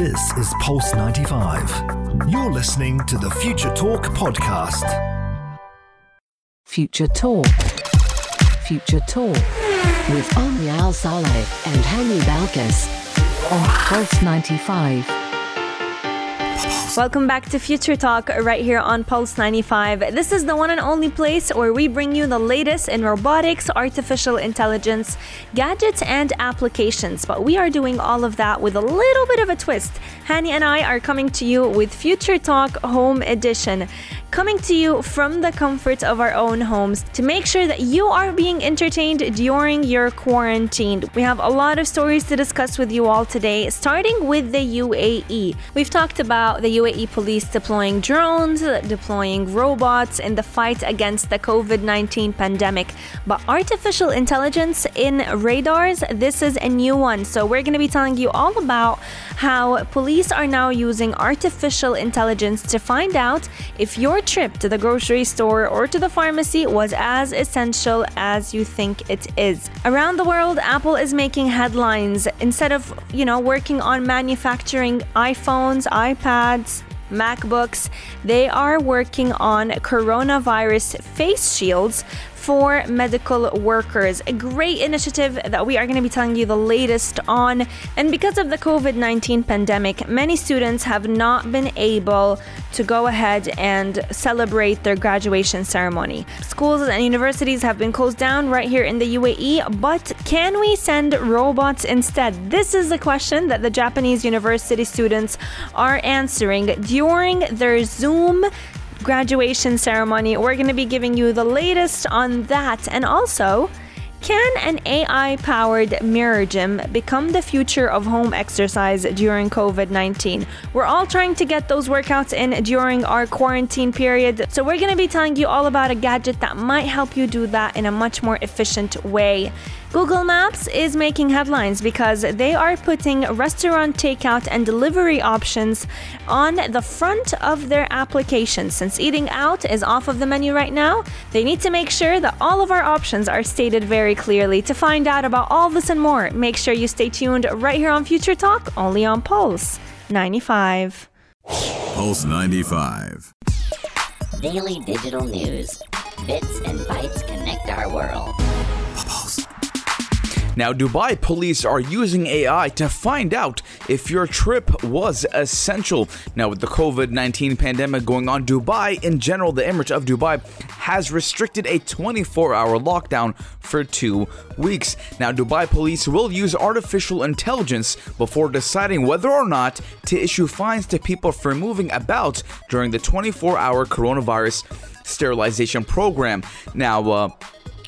This is Pulse 95. You're listening to the Future Talk podcast. Future Talk. Future Talk. With Omnia Al Saleh and Hani Balkis. On Pulse 95. Welcome back to Future Talk right here on Pulse 95. This is the one and only place where we bring you the latest in robotics, artificial intelligence, gadgets, and applications. But we are doing all of that with a little bit of a twist. Hani and I are coming to you with Future Talk Home Edition coming to you from the comfort of our own homes to make sure that you are being entertained during your quarantine. We have a lot of stories to discuss with you all today, starting with the UAE. We've talked about the UAE police deploying drones, deploying robots in the fight against the COVID 19 pandemic. But artificial intelligence in radars, this is a new one. So we're going to be telling you all about how police are now using artificial intelligence to find out if your trip to the grocery store or to the pharmacy was as essential as you think it is. Around the world, Apple is making headlines instead of, you know, working on manufacturing iPhones, iPads, MacBooks, they are working on coronavirus face shields for medical workers. A great initiative that we are going to be telling you the latest on. And because of the COVID 19 pandemic, many students have not been able to go ahead and celebrate their graduation ceremony. Schools and universities have been closed down right here in the UAE, but can we send robots instead? This is the question that the Japanese university students are answering during their Zoom graduation ceremony. We're going to be giving you the latest on that and also can an AI powered mirror gym become the future of home exercise during COVID 19? We're all trying to get those workouts in during our quarantine period, so we're going to be telling you all about a gadget that might help you do that in a much more efficient way. Google Maps is making headlines because they are putting restaurant takeout and delivery options on the front of their application. Since eating out is off of the menu right now, they need to make sure that all of our options are stated very clearly. To find out about all this and more, make sure you stay tuned right here on Future Talk, only on Pulse 95. Pulse 95. Daily digital news. Bits and bytes connect our world. Now, Dubai police are using AI to find out if your trip was essential. Now, with the COVID 19 pandemic going on, Dubai in general, the Emirate of Dubai has restricted a 24 hour lockdown for two weeks. Now, Dubai police will use artificial intelligence before deciding whether or not to issue fines to people for moving about during the 24 hour coronavirus sterilization program. Now, uh,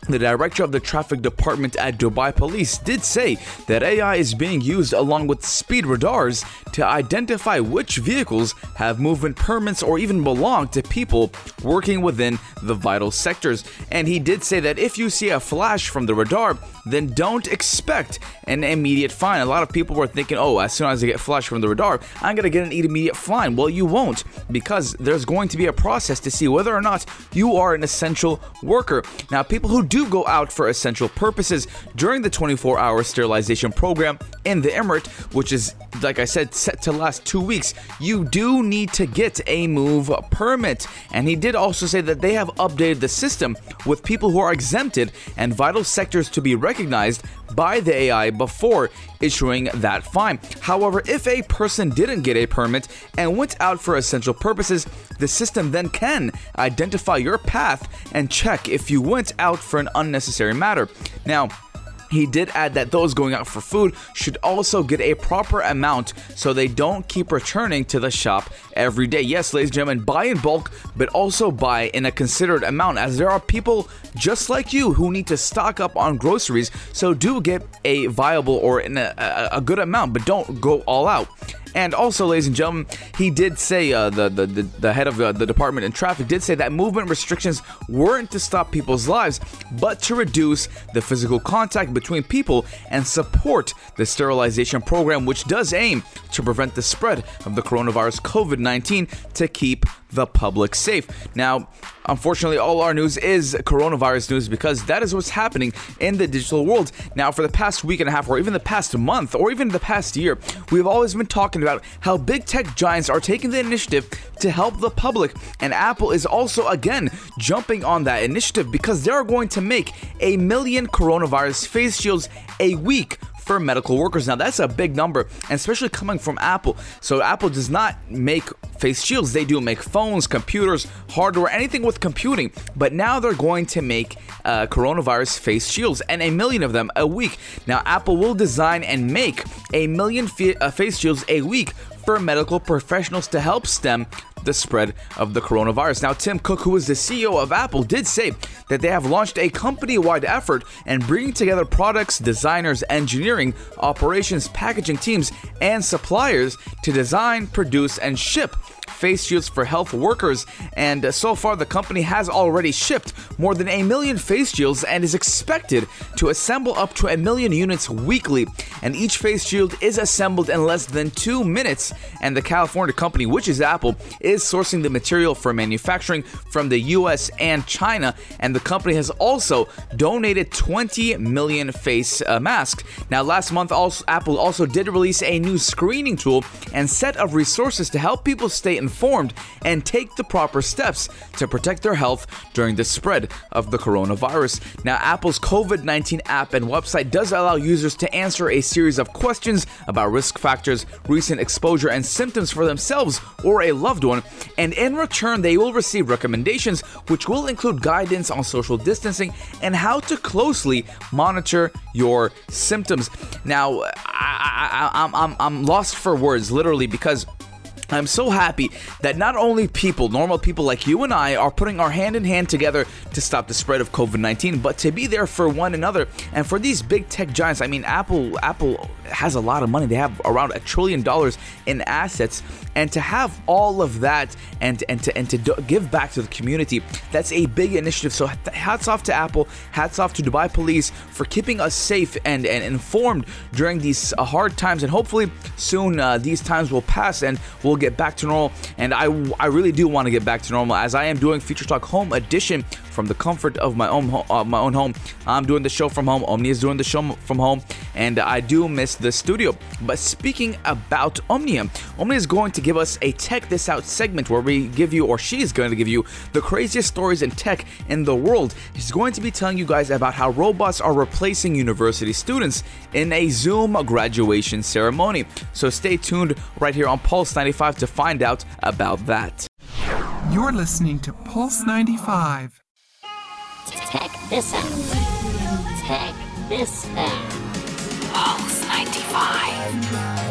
the director of the traffic department at Dubai Police did say that AI is being used along with speed radars to identify which vehicles have movement permits or even belong to people working within the vital sectors. And he did say that if you see a flash from the radar, then don't expect an immediate fine. A lot of people were thinking, oh, as soon as I get flash from the radar, I'm going to get an immediate fine. Well, you won't because there's going to be a process to see whether or not you are an essential worker. Now, people who do go out for essential purposes during the 24 hour sterilization program in the Emirate, which is, like I said, set to last two weeks, you do need to get a move permit. And he did also say that they have updated the system with people who are exempted and vital sectors to be recognized by the AI before issuing that fine. However, if a person didn't get a permit and went out for essential purposes, the system then can identify your path and check if you went out for an unnecessary matter. Now, he did add that those going out for food should also get a proper amount so they don't keep returning to the shop every day. Yes, ladies and gentlemen, buy in bulk, but also buy in a considered amount as there are people just like you who need to stock up on groceries. So do get a viable or a, a, a good amount, but don't go all out. And also, ladies and gentlemen, he did say uh, the, the, the the head of the, the department in traffic did say that movement restrictions weren't to stop people's lives, but to reduce the physical contact between people and support the sterilization program, which does aim to prevent the spread of the coronavirus COVID 19 to keep the public safe. Now, unfortunately, all our news is coronavirus news because that is what's happening in the digital world. Now, for the past week and a half, or even the past month, or even the past year, we've always been talking about how big tech giants are taking the initiative to help the public. And Apple is also, again, jumping on that initiative because they're going to make a million coronavirus face shields a week for medical workers. Now, that's a big number, and especially coming from Apple. So, Apple does not make face shields, they do make phones, computers, hardware, anything with computing. But now they're going to make uh, coronavirus face shields, and a million of them a week. Now, Apple will design and make a million fa- uh, face shields a week for medical professionals to help stem the spread of the coronavirus. Now, Tim Cook, who is the CEO of Apple, did say that they have launched a company wide effort and bringing together products, designers, engineering, operations, packaging teams, and suppliers to design, produce, and ship face shields for health workers. And uh, so far, the company has already shipped more than a million face shields and is expected to assemble up to a million units weekly. And each face shield is assembled in less than two minutes. And the California company, which is Apple, is sourcing the material for manufacturing from the US and China. And the company has also donated 20 million face uh, masks. Now, last month, also, Apple also did release a new screening tool and set of resources to help people stay informed informed and take the proper steps to protect their health during the spread of the coronavirus. Now, Apple's COVID 19 app and website does allow users to answer a series of questions about risk factors, recent exposure, and symptoms for themselves or a loved one, and in return, they will receive recommendations which will include guidance on social distancing and how to closely monitor your symptoms. Now, I, I, I, I'm, I'm lost for words, literally, because I'm so happy that not only people, normal people like you and I, are putting our hand in hand together to stop the spread of COVID-19, but to be there for one another and for these big tech giants. I mean, Apple, Apple has a lot of money. They have around a trillion dollars in assets, and to have all of that and and to and to do, give back to the community, that's a big initiative. So hats off to Apple, hats off to Dubai Police for keeping us safe and and informed during these uh, hard times, and hopefully soon uh, these times will pass and we'll get back to normal. And I, I really do want to get back to normal as I am doing Future Talk Home Edition from the comfort of my own uh, my own home. I'm doing the show from home. Omni is doing the show from home, and I do miss the studio. But speaking about Omnia, Omnia is going to give us a Tech This Out segment where we give you, or she's going to give you, the craziest stories in tech in the world. She's going to be telling you guys about how robots are replacing university students in a Zoom graduation ceremony. So stay tuned right here on Pulse 95 to find out about that. You're listening to Pulse 95. Tech this out. Tech this out. Pulse 95.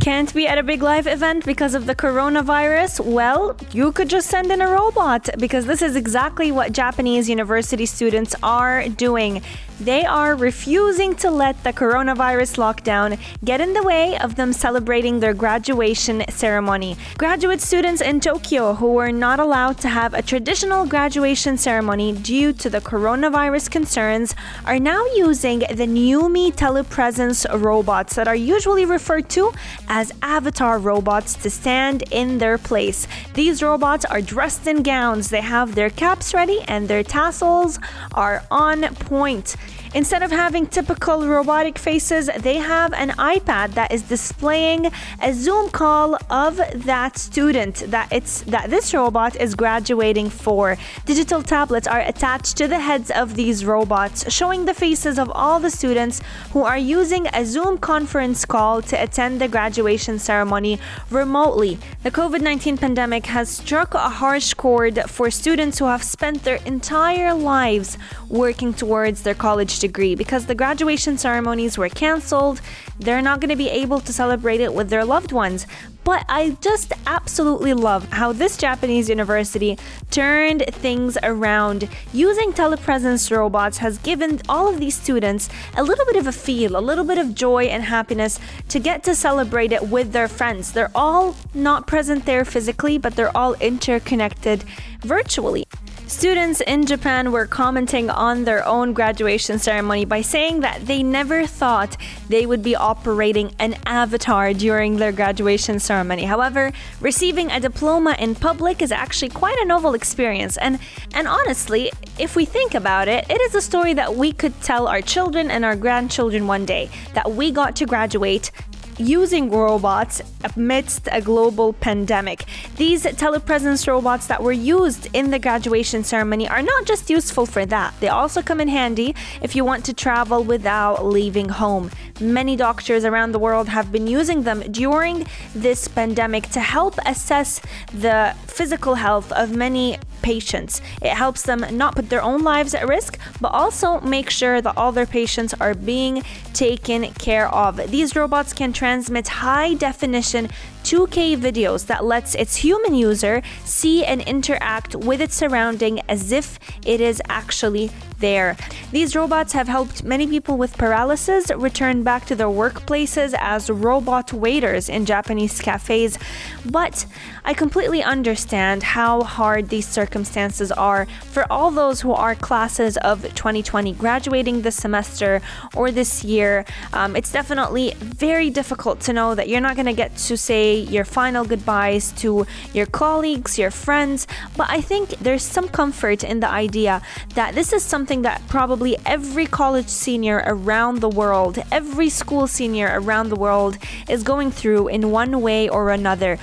Can't be at a big live event because of the coronavirus? Well, you could just send in a robot because this is exactly what Japanese university students are doing. They are refusing to let the coronavirus lockdown get in the way of them celebrating their graduation ceremony. Graduate students in Tokyo who were not allowed to have a traditional graduation ceremony due to the coronavirus concerns are now using the newme telepresence robots that are usually referred to as avatar robots to stand in their place. These robots are dressed in gowns, they have their caps ready, and their tassels are on point. Instead of having typical robotic faces, they have an iPad that is displaying a Zoom call of that student that it's that this robot is graduating for. Digital tablets are attached to the heads of these robots, showing the faces of all the students who are using a Zoom conference call to attend the graduation ceremony remotely. The COVID-19 pandemic has struck a harsh chord for students who have spent their entire lives working towards their college degree because the graduation ceremonies were canceled. They're not going to be able to celebrate it with their loved ones. But I just absolutely love how this Japanese university turned things around. Using telepresence robots has given all of these students a little bit of a feel, a little bit of joy and happiness to get to celebrate it with their friends. They're all not present there physically, but they're all interconnected virtually. Students in Japan were commenting on their own graduation ceremony by saying that they never thought they would be operating an avatar during their graduation ceremony. However, receiving a diploma in public is actually quite a novel experience. And and honestly, if we think about it, it is a story that we could tell our children and our grandchildren one day that we got to graduate using robots amidst a global pandemic. These telepresence robots that were used in the graduation ceremony are not just useful for that, they also come in handy if you want to travel without leaving home. Many doctors around the world have been using them during this pandemic to help assess the physical health of many patients. It helps them not put their own lives at risk, but also make sure that all their patients are being taken care of. These robots can transmit high definition 2K videos that lets its human user see and interact with its surrounding as if it is actually there. These robots have helped many people with paralysis return back to their workplaces as robot waiters in Japanese cafes. But I completely understand how hard these circumstances are for all those who are classes of 2020 graduating this semester or this year. Um, it's definitely very difficult to know that you're not going to get to say your final goodbyes to your colleagues, your friends, but I think there's some comfort in the idea that this is something that probably every college senior around the world, every school senior around the world is going through in one way or another.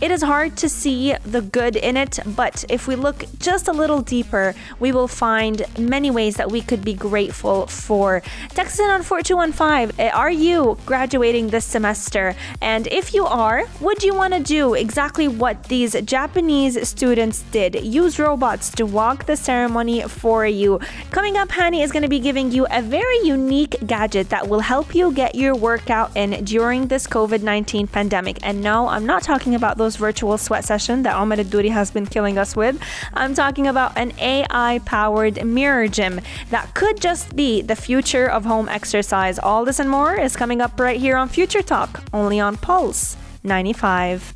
It is hard to see the good in it, but if we look just a little deeper, we will find many ways that we could be grateful for. Text in on 4215. Eh, are you graduating this semester? And if you are, would you want to do exactly what these Japanese students did? Use robots to walk the ceremony for you. Coming up, Hani is going to be giving you a very unique gadget that will help you get your workout in during this COVID 19 pandemic. And no, I'm not talking about those virtual sweat session that Omar Duri has been killing us with. I'm talking about an AI powered mirror gym that could just be the future of home exercise. All this and more is coming up right here on Future Talk, only on Pulse 95.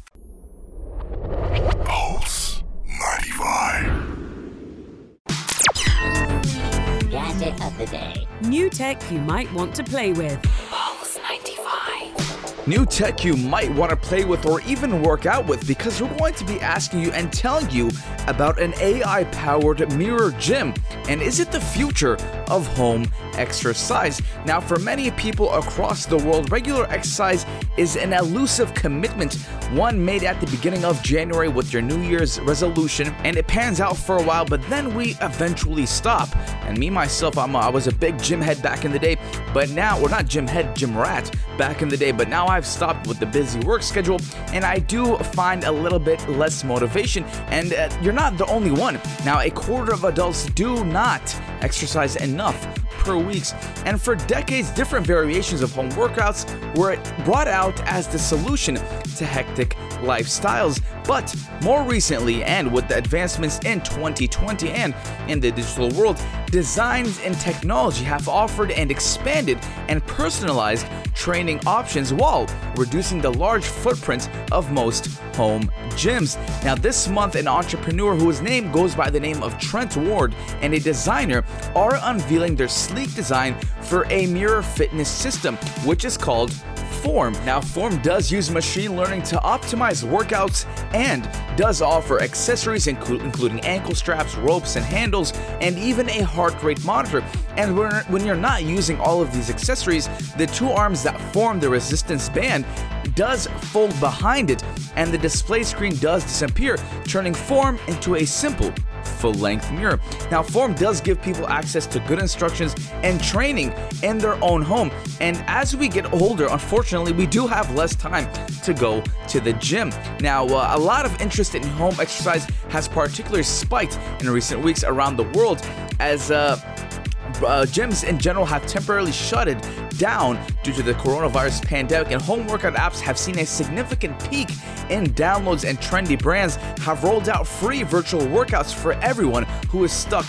Pulse 95. Gadget of the day. New tech you might want to play with. New tech you might want to play with or even work out with because we're going to be asking you and telling you about an AI powered mirror gym. And is it the future of home exercise? Now, for many people across the world, regular exercise is an elusive commitment, one made at the beginning of January with your New Year's resolution, and it pans out for a while, but then we eventually stop. And me, myself, I'm a, I was a big gym head back in the day, but now, we're not gym head, gym rat back in the day, but now I've stopped with the busy work schedule, and I do find a little bit less motivation. And uh, you're not the only one. Now, a quarter of adults do not exercise enough per weeks, and for decades, different variations of home workouts were brought out as the solution to hectic lifestyles. But more recently, and with the advancements in 2020 and in the digital world, designs and technology have offered and expanded and personalized training options while reducing the large footprint of most home gyms. Now, this month, an entrepreneur whose name goes by the name of Trent Ward and a designer are unveiling their sleek design for a mirror fitness system, which is called Form. Now, Form does use machine learning to optimize workouts and does offer accessories inclu- including ankle straps, ropes, and handles, and even a heart rate monitor. And when, when you're not using all of these accessories, the two arms that form the resistance band does fold behind it, and the display screen does disappear, turning Form into a simple full length mirror. Now, Form does give people access to good instructions and training in their own home. And as we get older, unfortunately, we do have less time to go to the gym. Now, uh, a lot of interest in home exercise has particularly spiked in recent weeks around the world as uh, uh, gyms in general have temporarily shuttered down due to the coronavirus pandemic, and home workout apps have seen a significant peak in downloads, and trendy brands have rolled out free virtual workouts for everyone who is stuck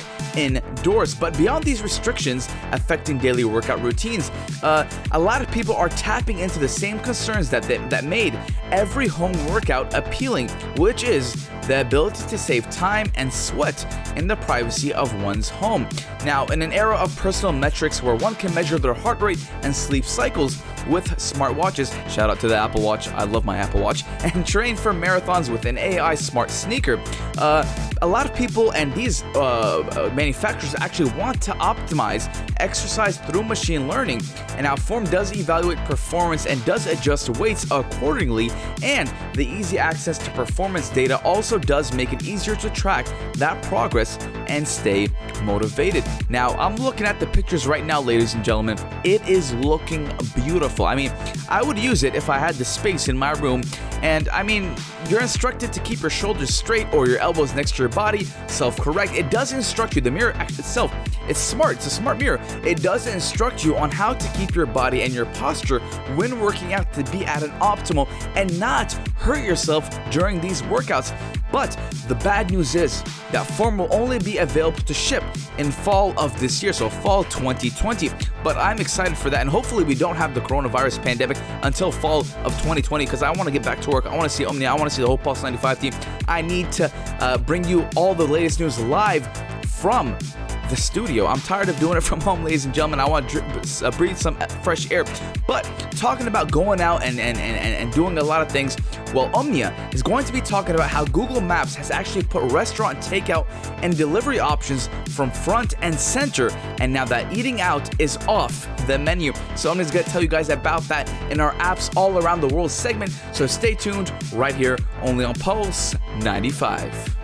outdoors. But beyond these restrictions affecting daily workout routines, uh, a lot of people are tapping into the same concerns that they, that made every home workout appealing, which is the ability to save time and sweat in the privacy of one's home. Now, in an era of personal metrics where one can measure their heart rate and sleep cycles with smartwatches, shout out to the Apple Watch, I love my Apple Watch, and train for marathons with an AI smart sneaker, uh, a lot of people and these uh, uh, manufacturers actually want to optimize exercise through machine learning. And our form does evaluate performance and does adjust weights accordingly. And the easy access to performance data also does make it easier to track that progress and stay motivated. Now, I'm looking at the pictures right now, ladies and gentlemen. It is looking beautiful. I mean, I would use it if I had the space in my room. And I mean, you're instructed to keep your shoulders straight or your elbows next to your body, self correct. It does instruct you, the mirror itself, it's smart, it's a smart mirror. It does instruct you on how to keep your body and your posture when working out to be at an optimal and not hurt yourself during these workouts. But the bad news is that form will only be available to ship in fall of this year, so fall 2020. But I'm excited for that, and hopefully we don't have the coronavirus pandemic until fall of 2020 because I want to get back to work. I want to see Omnia. I want to see the whole Pulse 95 team. I need to uh, bring you all the latest news live from the studio. I'm tired of doing it from home, ladies and gentlemen. I want to uh, breathe some fresh air. But talking about going out and, and, and, and doing a lot of things, well, Omnia is going to be talking about how Google Maps has actually put restaurant takeout and delivery options from front and center. And now that eating out is off the menu. So Omnia's going to tell you guys about that in our apps all around the world segment. So stay tuned right here only on Pulse 95.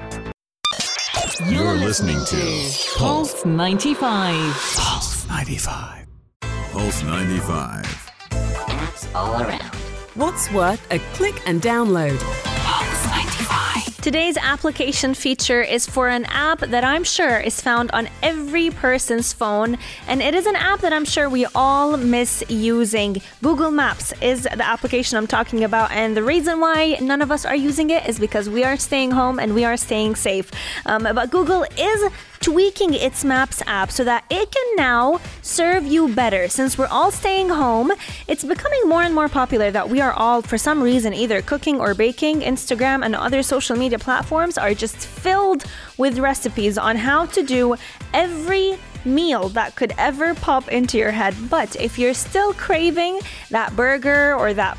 You're listening to Pulse 95. Pulse 95. Pulse 95. Apps all around. What's worth a click and download? Today's application feature is for an app that I'm sure is found on every person's phone, and it is an app that I'm sure we all miss using. Google Maps is the application I'm talking about, and the reason why none of us are using it is because we are staying home and we are staying safe. Um, but Google is tweaking its Maps app so that it can now serve you better. Since we're all staying home, it's becoming more and more popular that we are all, for some reason, either cooking or baking. Instagram and other social media platforms are just filled with recipes on how to do every meal that could ever pop into your head. But if you're still craving that burger or that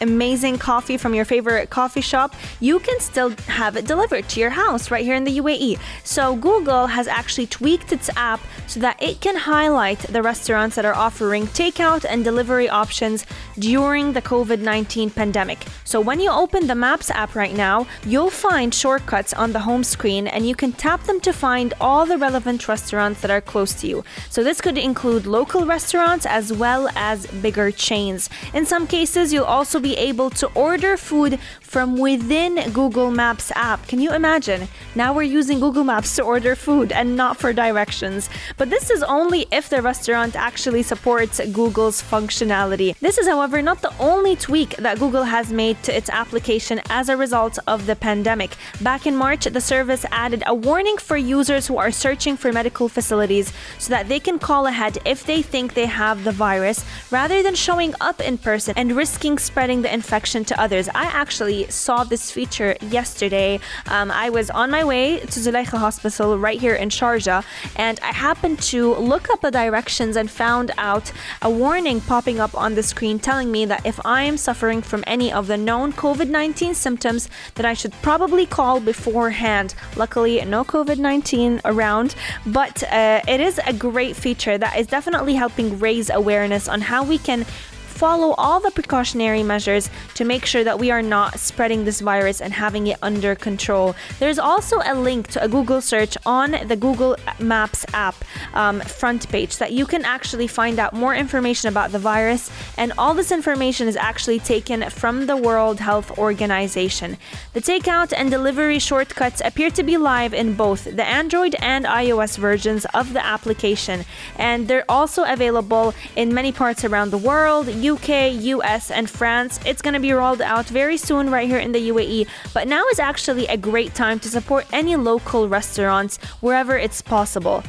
amazing coffee from your favorite coffee shop, you can still have it delivered to your house right here in the UAE. So Google has actually tweaked its app so that it can highlight the restaurants that are offering takeout and delivery options during the COVID 19 pandemic. So when you open the Maps app right now, you'll find shortcuts on the home screen and you can tap them to find all the relevant restaurants that are close to you. So this could include local restaurants as well as bigger chains. In some cases, you'll also be able to order food from within Google Maps app. Can you imagine? Now we're using Google Maps to order food and not for directions. But this is only if the restaurant actually supports Google's functionality. This is, however, not the only tweak that Google has made to its application as a result of the pandemic. Back in March, the service added a warning for users who are searching for medical facilities so that they can call ahead if they think they have the virus rather than showing up in person and risking spreading the infection to others. I actually saw this feature yesterday. Um, I was on my way to Zulekha Hospital right here in Sharjah, and I happened to look up the directions and found out a warning popping up on the screen telling me that if I am suffering from any of the known COVID 19 symptoms, that I should probably call beforehand. Luckily, no COVID 19 around, but uh, it is a great feature that is definitely helping raise awareness on how we can follow all the precautionary measures to make sure that we are not spreading this virus and having it under control. There's also a link to a Google search on the Google Maps app um, front page that you can actually find out more information about the virus, and all this information is actually taken from the World Health Organization. The takeout and delivery shortcuts appear to be live in both the Android and iOS versions of the application, and they're also available in many parts around the world. UK, US, and France. It's going to be rolled out very soon right here in the UAE, but now is actually a great time to support any local restaurants wherever it's possible.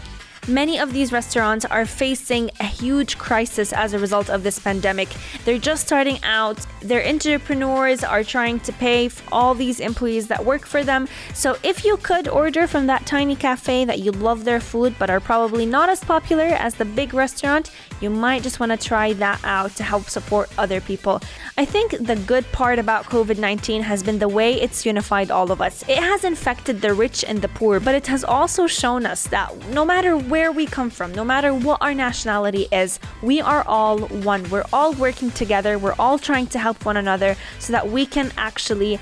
Many of these restaurants are facing a huge crisis as a result of this pandemic. They're just starting out, their entrepreneurs are trying to pay all these employees that work for them. So, if you could order from that tiny cafe that you love their food but are probably not as popular as the big restaurant, you might just want to try that out to help support other people. I think the good part about COVID 19 has been the way it's unified all of us. It has infected the rich and the poor, but it has also shown us that no matter where we come from, no matter what our nationality is, we are all one. We're all working together, we're all trying to help one another so that we can actually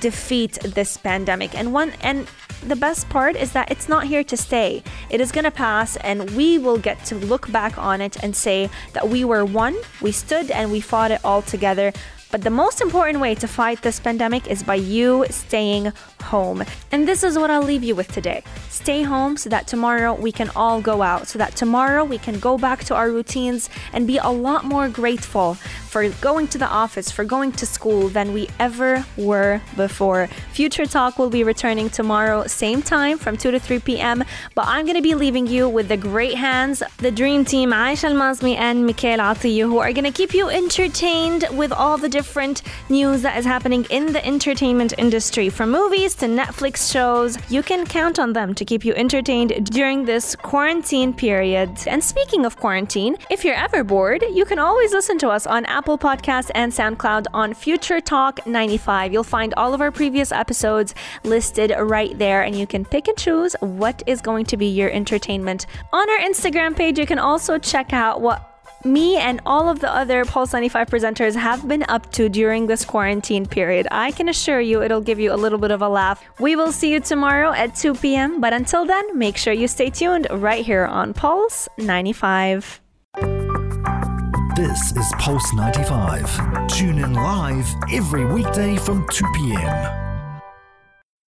defeat this pandemic. And one and the best part is that it's not here to stay. It is going to pass, and we will get to look back on it and say that we were one, we stood, and we fought it all together. But the most important way to fight this pandemic is by you staying home. And this is what I'll leave you with today. Stay home so that tomorrow we can all go out, so that tomorrow we can go back to our routines and be a lot more grateful for going to the office, for going to school than we ever were before. Future Talk will be returning tomorrow, same time from 2 to 3 p.m. But I'm going to be leaving you with the great hands, the dream team, Aisha Al-Mazmi and Mikhail Atiyu, who are going to keep you entertained with all the different news that is happening in the entertainment industry, from movies to Netflix shows. You can count on them to keep you entertained during this quarantine period. And speaking of quarantine, if you're ever bored, you can always listen to us on Apple Podcasts and SoundCloud on Future Talk 95. You'll find all of our previous episodes listed right there, and you can pick and choose what is going to be your entertainment. On our Instagram page, you can also check out what me and all of the other Pulse 95 presenters have been up to during this quarantine period. I can assure you it'll give you a little bit of a laugh. We will see you tomorrow at 2 p.m., but until then, make sure you stay tuned right here on Pulse 95. This is Pulse 95. Tune in live every weekday from 2 p.m.